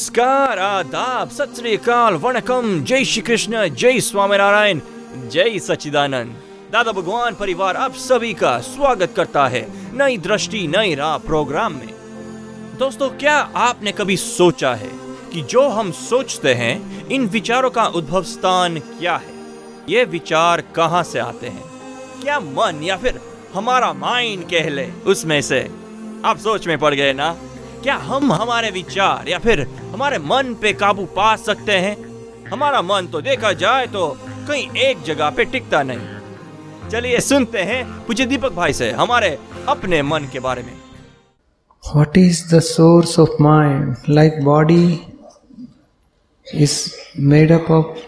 नमस्कार, आदाब, सत श्री अकाल, वणकम, जय श्री कृष्ण, जय स्वामीनारायण, जय सच्चिदानंद। दादा भगवान परिवार आप सभी का स्वागत करता है नई दृष्टि, नई राह प्रोग्राम में। दोस्तों, क्या आपने कभी सोचा है कि जो हम सोचते हैं, इन विचारों का उद्भव स्थान क्या है? ये विचार कहाँ से आते हैं? क्या मन या फिर हमारा माइंड कह ले, उसमें से? आप सोच में पड़ गए ना? क्या हम हमारे विचार या फिर हमारे मन पे काबू पा सकते हैं? हमारा मन तो देखा जाए तो कहीं एक जगह पे टिकता नहीं। चलिए सुनते हैं पूछे दीपक भाई से हमारे अपने मन के बारे में। What is the source of mind like body is made up of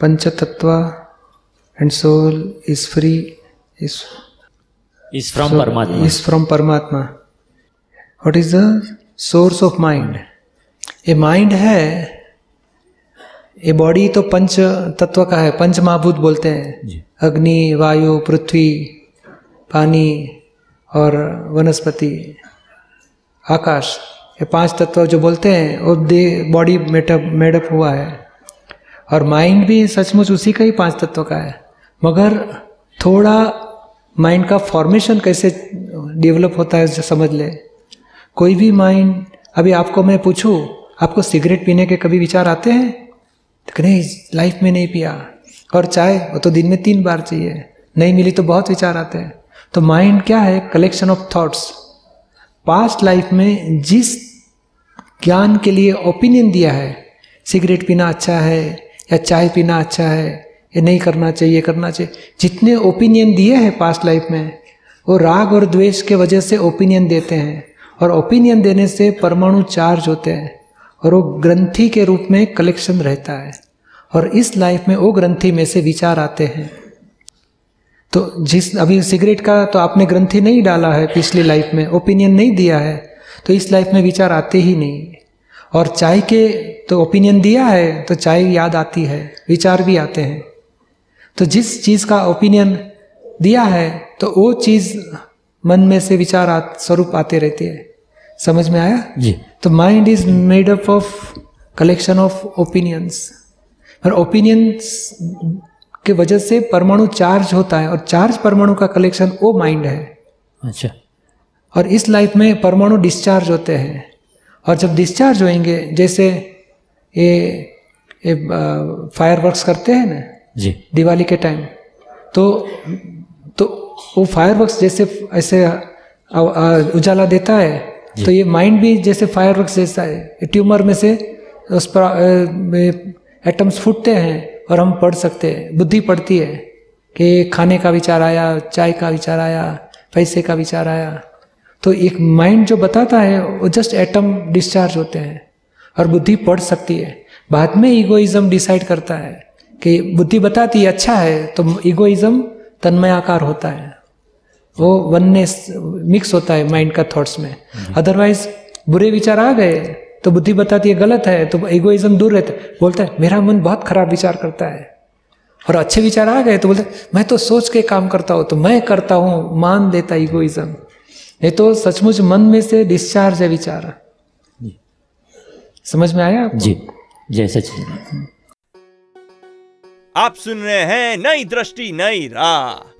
पंच तत्व and soul is free is from परमात्मा इज़ फ्रॉम परमात्मा what is the source of mind. ये माइंड है ये बॉडी तो पंच तत्व का है पंच महाभूत बोलते हैं। अग्नि वायु पृथ्वी पानी और वनस्पति आकाश ये पाँच तत्व जो बोलते हैं वो दे बॉडी मेटअप मेडअप हुआ है। और माइंड भी सचमुच उसी का ही पाँच तत्व का है। मगर थोड़ा माइंड का फॉर्मेशन कैसे डेवलप होता है समझ ले। कोई भी माइंड अभी आपको मैं पूछूँ, आपको सिगरेट पीने के कभी विचार आते हैं? तो नहीं लाइफ में नहीं पिया, और चाय, वो तो दिन में तीन बार चाहिए, नहीं मिली तो बहुत विचार आते हैं। तो माइंड क्या है? Collection of thoughts past life में जिस ज्ञान के लिए ओपिनियन दिया है सिगरेट पीना अच्छा है, या चाय पीना अच्छा है, ये नहीं करना चाहिए करना चाहिए, जितने ओपिनियन दिए हैं पास्ट लाइफ में, वो राग और द्वेष के वजह से ओपिनियन देते हैं। और ओपिनियन देने से परमाणु चार्ज होते हैं और वो ग्रंथि के रूप में कलेक्शन रहता है और इस लाइफ में वो ग्रंथि में से विचार आते हैं। तो जिस, अभी सिगरेट का तो आपने ग्रंथि नहीं डाला है पिछली लाइफ में ओपिनियन नहीं दिया है तो इस लाइफ में विचार आते ही नहीं। और चाय के तो ओपिनियन दिया है तो चाय याद आती है, विचार भी आते हैं। तो जिस चीज़ का ओपिनियन दिया है तो वो चीज़ मन में से विचार स्वरूप आते रहते हैं। समझ में आया? जी। तो mind is made up of collection of opinions और ओपिनियंस के वजह से परमाणु चार्ज होता है और चार्ज परमाणु का कलेक्शन वो माइंड है। अच्छा। और इस लाइफ में परमाणु डिस्चार्ज होते हैं। और जब डिस्चार्ज होंगे जैसे ये ये फायर वर्क्स करते हैं ना जी। दिवाली के टाइम तो तो वो फायरवर्क्स जैसे ऐसे उजाला देता है तो ये माइंड भी जैसे फायरवर्क्स जैसा है ट्यूमर में से उस पर एटम्स फूटते हैं और हम पढ़ सकते हैं। बुद्धि पढ़ती है कि खाने का विचार आया चाय का विचार आया पैसे का विचार आया। तो एक माइंड जो बताता है वो जस्ट एटम डिस्चार्ज होते हैं और बुद्धि पढ़ सकती है। बाद में ईगोइज्म डिसाइड करता है कि बुद्धि बताती है अच्छा है तो ईगोइज्म तन्मयाकार होता है। वो वननेस मिक्स होता है माइंड का थॉट्स में। अदरवाइज़ बुरे विचार आ गए तो बुद्धि बताती है गलत है तो ईगोइज्म दूर रहता है। बोलता है मेरा मन बहुत खराब विचार करता है। और अच्छे विचार आ गए तो बोलते मैं तो सोच के काम करता हूँ तो मैं करता हूँ मान देता ईगोइज्म नहीं तो सचमुच मन में से डिस्चार्ज है विचार। समझ में आया आपको? जी। जय सचिदानंद आप सुन रहे हैं नई दृष्टि नई राह।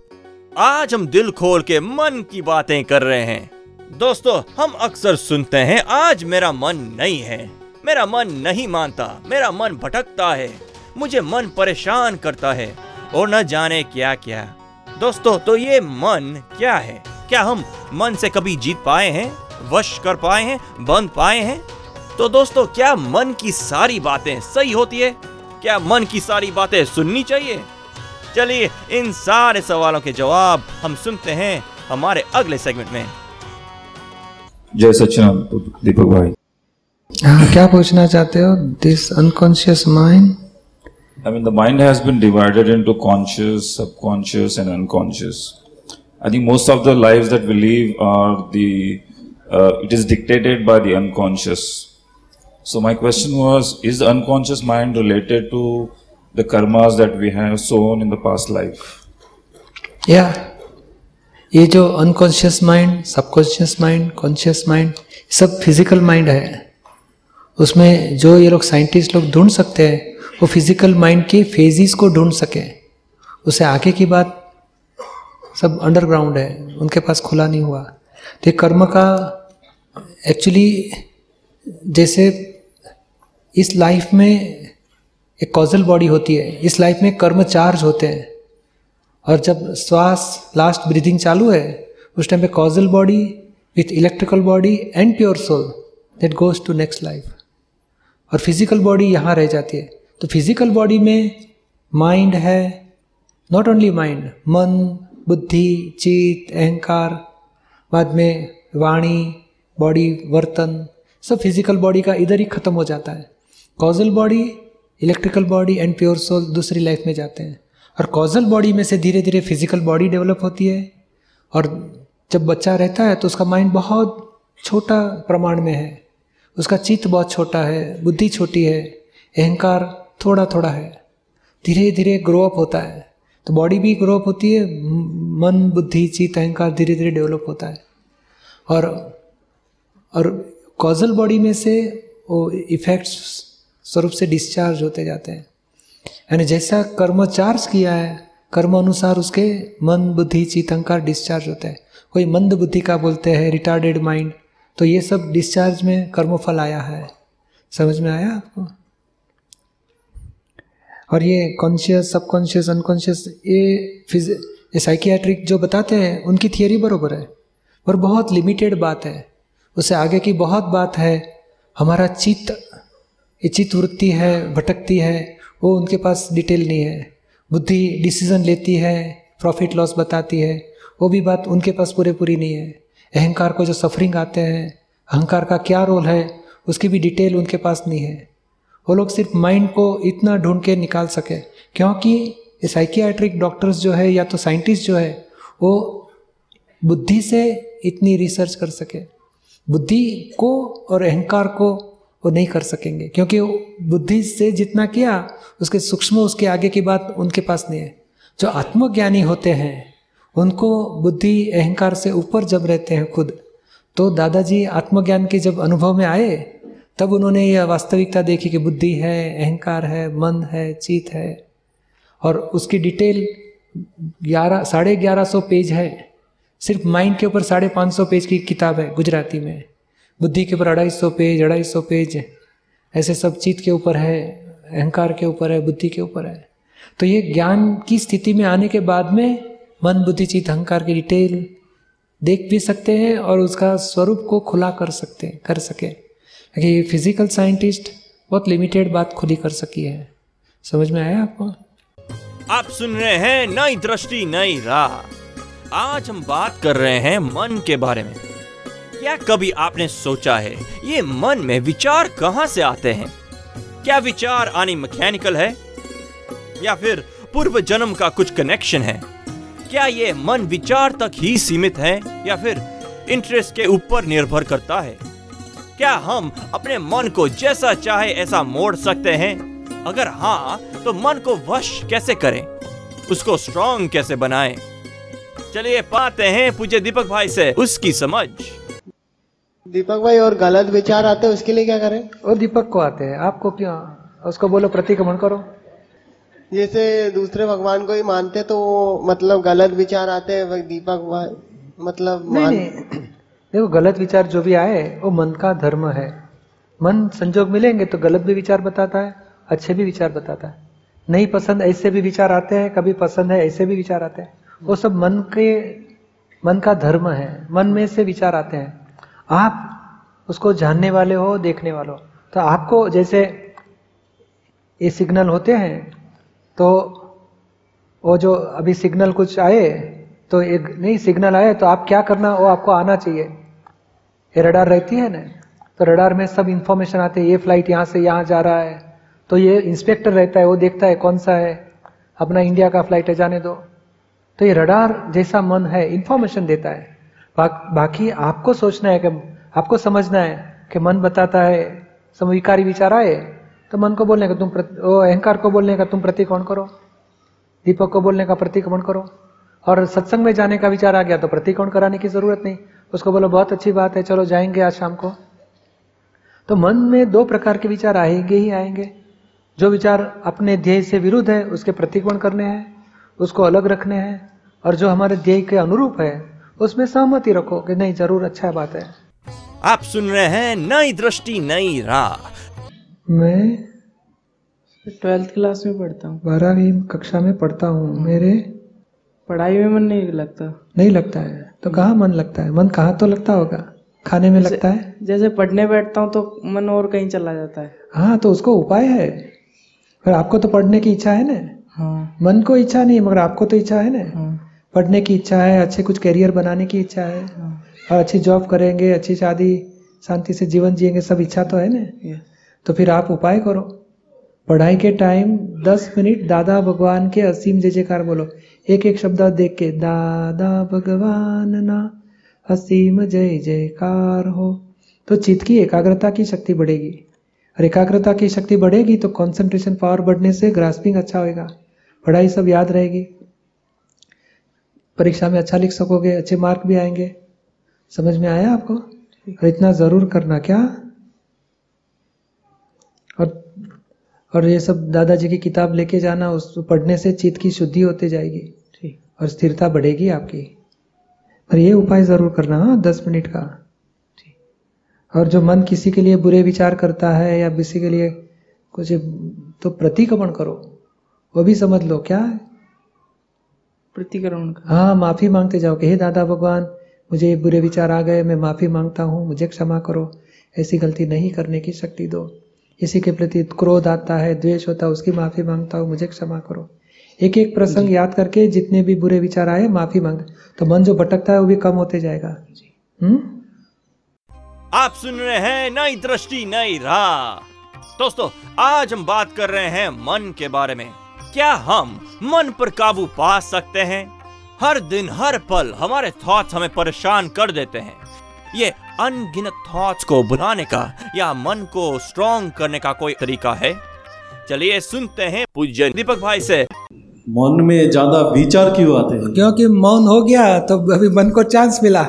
आज हम दिल खोल के मन की बातें कर रहे हैं। दोस्तों, हम अक्सर सुनते हैं, आज मेरा मन नहीं है। मेरा मन नहीं मानता, मेरा मन भटकता है। मुझे मन परेशान करता है, और न जाने क्या क्या। दोस्तों तो ये मन क्या है? क्या हम मन से कभी जीत पाए हैं? वश कर पाए हैं? बंद पाए हैं? तो दोस्तों, क्या मन की सारी बातें सही होती है? क्या मन की सारी बातें सुननी चाहिए? चलिए इन सारे सवालों के जवाब हम सुनते हैं हमारे अगले सेगमेंट में जय सच्चिदानंद दीपक भाई हाँ क्या पूछना चाहते हो this unconscious mind I mean, the mind has been divided into conscious, subconscious, and unconscious. I think most of the lives that we live are the uh, it is dictated by the unconscious. So my question was: Is the unconscious mind related to the karmas that we have sown in the past life? या ये जो unconscious mind subconscious mind conscious mind सब physical mind है। उसमें जो ये लोग scientist लोग ढूंढ सकते हैं, वो फ़िज़िकल माइंड के फेजिस को ढूंढ सके। उससे आगे की बात सब अंडरग्राउंड है, उनके पास खुला नहीं हुआ। तो कर्म का एक्चुअली जैसे इस लाइफ में एक कॉजल बॉडी होती है। इस लाइफ में कर्म चार्ज होते हैं। और जब श्वास लास्ट ब्रीदिंग चालू है, उस टाइम पे causal body with electrical body and pure soul that goes to next life और फ़िज़िकल बॉडी यहाँ रह जाती है। तो फ़िज़िकल बॉडी में माइंड है। नॉट ओनली माइंड मन, बुद्धि चित अहंकार, बाद में वाणी बॉडी वर्तन, सब फ़िज़िकल बॉडी का इधर ही खत्म हो जाता है। Causal body electrical body and pure soul दूसरी लाइफ में जाते हैं। और कॉजल बॉडी में से धीरे धीरे फ़िज़िकल बॉडी डेवलप होती है। और जब बच्चा रहता है तो उसका माइंड बहुत छोटा प्रमाण में है। उसका चित्त बहुत छोटा है, बुद्धि छोटी है, अहंकार थोड़ा थोड़ा है। धीरे धीरे ग्रो अप होता है। तो बॉडी भी ग्रो अप होती है, मन, बुद्धि चित्त अहंकार धीरे धीरे डेवलप होता है। और और कॉजल बॉडी में से वो इफेक्ट्स स्वरूप से डिस्चार्ज होते जाते हैं। यानी जैसा कर्म चार्ज किया है, कर्म अनुसार उसके मन, बुद्धि चित अहंकार डिस्चार्ज होता है। कोई मंद बुद्धि का बोलते हैं रिटार्डेड माइंड तो ये सब डिस्चार्ज में कर्मफल आया है। समझ में आया आपको? और ये कॉन्शियस सबकॉन्शियस अनकॉन्शियस ये फिज ये साइकियाट्रिक जो बताते हैं, उनकी थियोरी बरोबर है। पर बहुत लिमिटेड बात है। उससे आगे की बहुत बात है, हमारा चित्त ये चित्त वृत्ति है, भटकती है, वो उनके पास डिटेल नहीं है। बुद्धि डिसीज़न लेती है प्रॉफिट लॉस बताती है, वो भी बात उनके पास पूरे पूरी नहीं है। अहंकार को जो सफरिंग आते हैं, अहंकार का क्या रोल है, उसकी भी डिटेल उनके पास नहीं है। वो लोग सिर्फ़ माइंड को इतना ढूंढ के निकाल सके, क्योंकि साइकियाट्रिक डॉक्टर्स जो है या तो साइंटिस्ट जो है, वो बुद्धि से इतनी रिसर्च कर सके। बुद्धि को और अहंकार को वो नहीं कर सकेंगे। क्योंकि बुद्धि से जितना किया, उसके सूक्ष्म, उसके आगे की बात उनके पास नहीं है। जो आत्मज्ञानी होते हैं, उनको बुद्धि, अहंकार से ऊपर जब रहते हैं खुद तो दादाजी आत्मज्ञान के जब अनुभव में आए, तब उन्होंने यह वास्तविकता देखी कि बुद्धि है, अहंकार है, मन है, चीत है। और उसकी डिटेल ग्यारह, साढ़े ग्यारह सौ पेज है। सिर्फ़ माइंड के ऊपर साढ़े पाँच सौ पेज की किताब है गुजराती में। बुद्धि के ऊपर अढ़ाई सौ पेज अढ़ाई सौ पेज ऐसे सब चीत के ऊपर है, अहंकार के ऊपर है, बुद्धि के ऊपर है। तो ये ज्ञान की स्थिति में आने के बाद में मन, बुद्धि, चित, अहंकार की डिटेल देख भी सकते हैं और उसका स्वरूप को खुला कर सकते, कर सके। क्योंकि ये फ़िज़िकल साइंटिस्ट बहुत लिमिटेड बात खुली कर सकी है। समझ में आया आपको? आप सुन रहे हैं नई दृष्टि, नई राह। आज हम बात कर रहे हैं मन के बारे में। क्या कभी आपने सोचा है? ये मन में विचार कहाँ से आते हैं? क्या विचार आनी मैकेनिकल है? या फिर पूर्व जन्म का कुछ कनेक्शन है? क्या ये मन विचार तक ही सीमित है? या फिर इंटरेस्ट के ऊपर निर्भर करता है? क्या हम अपने मन को जैसा चाहे ऐसा मोड़ सकते हैं? अगर हाँ तो मन को वश कैसे करें? उसको स्ट्रॉन्ग कैसे बनाएँ? चलिए पाते हैं पूज्य दीपक भाई से उसकी समझ। दीपक भाई और गलत विचार आते हैं उसके लिए क्या करें? और दीपक को आते हैं। आपको क्यों? उसको बोलो प्रतिक्रमण करो। जैसे दूसरे भगवान को ही मानते तो मतलब गलत विचार आते हैं दीपक भाई मतलब नहीं मान नहीं। देखो गलत विचार जो भी आए वो मन का धर्म है। मन संजोग मिलेंगे तो गलत भी विचार बताता है अच्छे भी विचार बताता है। नहीं पसंद ऐसे भी विचार आते हैं कभी पसंद है ऐसे भी विचार आते हैं। वो सब मन के मन का धर्म है। मन में से विचार आते हैं। आप उसको जानने वाले हो, देखने वाले हो। तो आपको जैसे ये सिग्नल होते हैं तो वो जो अभी सिग्नल कुछ आए तो एक नहीं सिग्नल आए तो आप क्या करना, वो आपको आना चाहिए। ये रडार रहती है ना तो रडार में सब इंफॉर्मेशन आते हैं, ये फ़्लाइट यहाँ से यहाँ जा रहा है। तो ये इंस्पेक्टर रहता है, वो देखता है कौन सा है, अपना इंडिया का फ़्लाइट है, जाने दो। तो ये रडार जैसा मन है इंफॉर्मेशन देता है। बा, बाकी आपको सोचना है कि आपको समझना है कि मन बताता है समविकारी विचार आए तो मन को बोलने का तुम अहंकार को बोलने का तुम प्रतिकोण करो। दीपक को बोलने का प्रतिक्रमण करो। और सत्संग में जाने का विचार आ गया तो प्रतिकोण कराने की ज़रूरत नहीं। उसको बोलो बहुत अच्छी बात है चलो जाएँगे आज शाम को। तो मन में दो प्रकार के विचार आएँगे ही आएँगे। जो विचार अपने ध्येय से विरुद्ध है उसके प्रतिकोण करने हैं उसको अलग रखने हैं और जो हमारे ध्येय के अनुरूप है उसमें सहमति रखो कि नहीं ज़रूर अच्छा बात है। आप सुन रहे हैं नई दृष्टि नई राह। मैं ट्वेल्थ क्लास में पढ़ता हूँ। बारहवीं कक्षा में पढ़ता हूँ। मेरे पढ़ाई में मन नहीं लगता। नहीं लगता है। तो कहाँ मन लगता है? मन कहाँ तो लगता होगा? खाने में लगता है? जैसे पढ़ने बैठता हूँ तो मन और कहीं चला जाता है। हाँ तो उसको उपाय है। पर आपको तो पढ़ने की इच्छा है ना? हाँ। मन को इच्छा नहीं है मगर आपको तो इच्छा है ना? हाँ। पढ़ने की इच्छा है अच्छे कुछ करियर बनाने की इच्छा है और अच्छी जॉब करेंगे अच्छी शादी शांति से जीवन जिएँगे सब इच्छा तो है ना? तो फिर आप उपाय करो। पढ़ाई के टाइम दस मिनट दादा भगवान के असीम जय जयकार बोलो। एक एक शब्द देख के दादा भगवान ना असीम जय जयकार हो। तो चित्त की एकाग्रता की शक्ति बढ़ेगी। और एकाग्रता की शक्ति बढ़ेगी तो कंसंट्रेशन पावर बढ़ने से ग्रास्पिंग अच्छा होएगा। पढ़ाई सब याद रहेगी। परीक्षा में अच्छा लिख सकोगे अच्छे मार्क भी आएँगे। समझ में आया आपको? और इतना ज़रूर करना क्या? और और ये सब दादाजी की किताब लेके जाना उस पढ़ने से चित्त की शुद्धि होते जाएगी। ठीक। और स्थिरता बढ़ेगी आपकी। पर ये उपाय ज़रूर करना हाँ दस मिनट का। और जो मन किसी के लिए बुरे विचार करता है या किसी के लिए कुछ तो प्रतिक्रमण करो। वो भी समझ लो क्या? प्रतिक्रमण का। हाँ माफ़ी मांगते जाओ कि हे दादा भगवान मुझे ये बुरे विचार आ गए मैं माफ़ी माँगता हूँ मुझे क्षमा करो ऐसी गलती नहीं करने की शक्ति दो। इसी के प्रति क्रोध आता है द्वेष होता है उसकी माफ़ी माँगता हूँ मुझे क्षमा करो। एक एक प्रसंग याद करके जितने भी बुरे विचार आए माफ़ी मांग तो मन जो भटकता है वो भी कम होते जाएगा। हम्म आप सुन रहे हैं नई दृष्टि नई राह। दोस्तों आज हम बात कर रहे हैं मन के बारे में। क्या हम मन पर काबू पा सकते हैं? हर दिन हर पल हमारे थॉट्स हमें परेशान कर देते हैं। ये अनगिनत थॉट्स को बुलाने का या मन को स्ट्रॉन्ग करने का कोई तरीका है? चलिए सुनते हैं पूज्य दीपक भाई से। मन में ज़्यादा विचार क्यों आते हैं? क्योंकि मौन हो गया तो अभी मन को चांस मिला।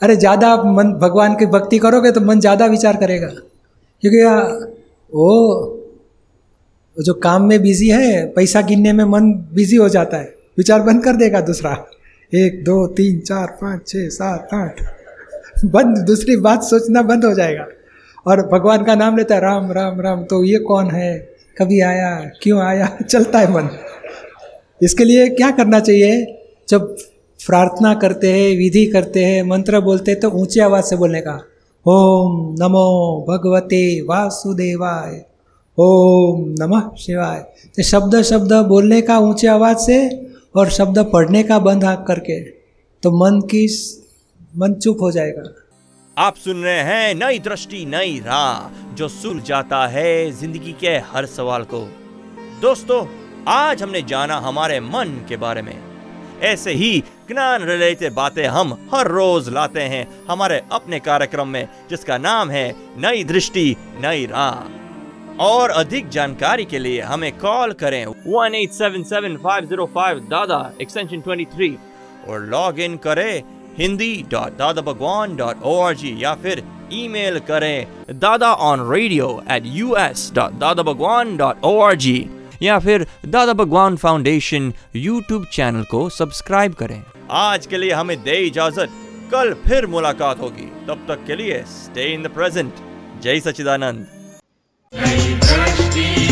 अरे ज़्यादा मन भगवान की भक्ति करोगे तो मन ज़्यादा विचार करेगा। क्योंकि वो जो काम में बिज़ी है, पैसा गिनने में मन बिज़ी हो जाता है। विचार बंद कर देगा दूसरा। एक, दो, तीन, चार, पाँच छः सात, आठ। बंद, दूसरी बात सोचना बंद हो जाएगा। और भगवान का नाम लेता है, राम राम राम तो ये कौन है? कभी आया? क्यों आया? चलता है मन। इसके लिए क्या करना चाहिए? जब प्रार्थना करते हैं, विधि करते हैं, मंत्र बोलते हैं तो ऊँची आवाज़ से बोलने का, ओम नमो भगवते वासुदेवाय। ओम नमः शिवाय। तो शब्द शब्द बोलने का ऊँचे आवाज़ से और शब्द पढ़ने का बंद करके तो मन की मन चुप हो जाएगा। आप सुन रहे हैं नई दृष्टि, नई राह, जो सुल जाता है ज़िंदगी के हर सवाल को। दोस्तों, आज हमने जाना हमारे मन के बारे में। ऐसे ही ज्ञान रिलेटेड बातें हम हर रोज लाते हैं हमारे अपने कार्यक्रम में, जिसका नाम है नई दृष्टि, नई राह। और अधिक जानकारी के लिए हमें कॉल करें one eight seven seven five zero five Dada extension twenty three और लॉग इन करें Hindi dot Dada Bhagwan dot O R G या फिर ईमेल करें Dada on radio at U S dot Dada Bhagwan dot O R G या फिर Dada Bhagwan foundation YouTube channel को subscribe करें। आज के लिए हमें दे इजाज़त। कल फिर मुलाकात होगी। तब तक के लिए स्टे इन द प्रेजेंट जय सचिदानंद नई दृष्टि ज्ञान विज्ञानी नई